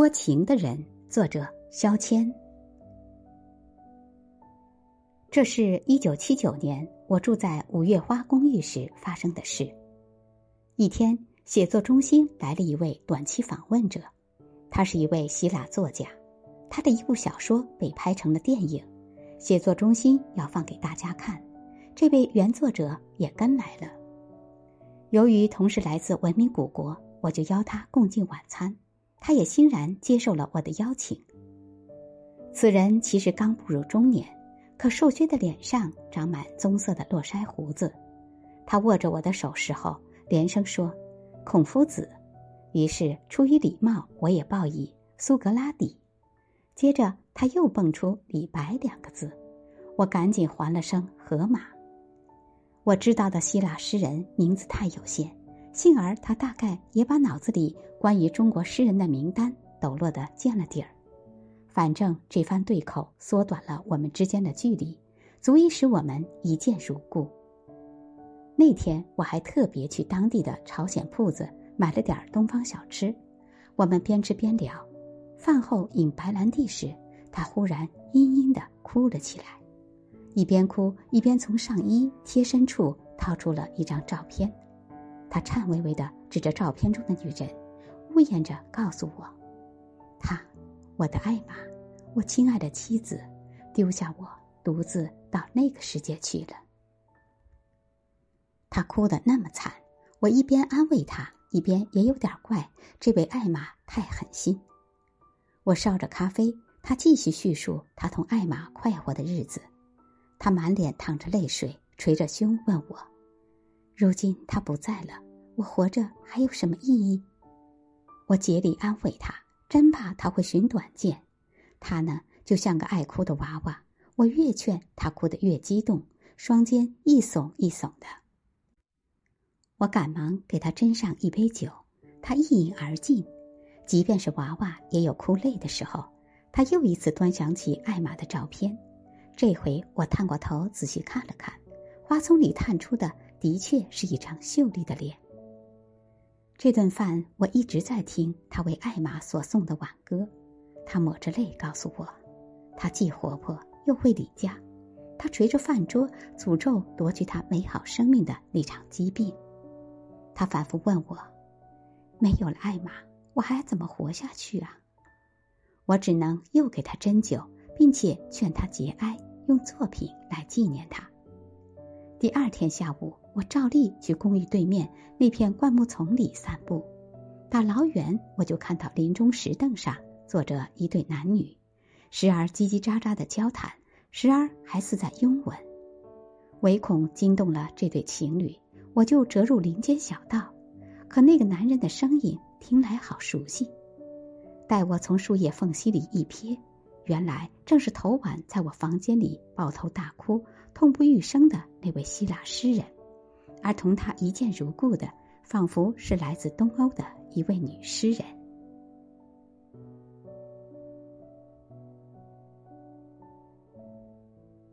多情的人，作者肖谦。这是一九七九年我住在五月花公寓时发生的事。一天，写作中心来了一位短期访问者，他是一位希腊作家，他的一部小说被拍成了电影，写作中心要放给大家看。这位原作者也跟来了。由于同时来自文明古国，我就邀他共进晚餐。他也欣然接受了我的邀请。此人其实刚步入中年，可瘦削的脸上长满棕色的络腮胡子。他握着我的手时候，连声说：“孔夫子。”于是出于礼貌，我也报以苏格拉底。接着他又蹦出“李白”两个字，我赶紧还了声“荷马”。我知道的希腊诗人名字太有限。幸而他大概也把脑子里关于中国诗人的名单抖落得见了底儿。反正这番对口缩短了我们之间的距离，足以使我们一见如故。那天我还特别去当地的朝鲜铺子买了点东方小吃。我们边吃边聊，饭后饮白兰地时，他忽然嘤嘤的哭了起来，一边哭一边从上衣贴身处掏出了一张照片。他颤巍巍的指着照片中的女人，呜咽着告诉我：“她，我的艾玛，我亲爱的妻子，丢下我独自到那个世界去了。”他哭得那么惨，我一边安慰他，一边也有点怪这位艾玛太狠心。我烧着咖啡，他继续叙述他同艾玛快活的日子。他满脸淌着泪水，捶着胸问我。如今他不在了，我活着还有什么意义？我竭力安慰他，真怕他会寻短见。他呢，就像个爱哭的娃娃。我越劝他，哭得越激动，双肩一耸一耸的。我赶忙给他斟上一杯酒，他一饮而尽。即便是娃娃，也有哭累的时候。他又一次端详起艾玛的照片，这回我探过头仔细看了看，花丛里探出的。的确是一张秀丽的脸。这顿饭我一直在听他为艾玛所送的挽歌，他抹着泪告诉我，他既活泼又会理家，他捶着饭桌诅咒夺去他美好生命的那场疾病。他反复问我，没有了艾玛，我还怎么活下去啊？我只能又给他斟酒，并且劝他节哀，用作品来纪念他。第二天下午。我照例去公寓对面那片灌木丛里散步，打老远我就看到林中石凳上坐着一对男女，时而叽叽喳喳的交谈，时而还似在拥吻。唯恐惊动了这对情侣，我就折入林间小道。可那个男人的声音听来好熟悉。待我从树叶缝隙里一瞥，原来正是头晚在我房间里抱头大哭、痛不欲生的那位希腊诗人。而同他一见如故的，仿佛是来自东欧的一位女诗人。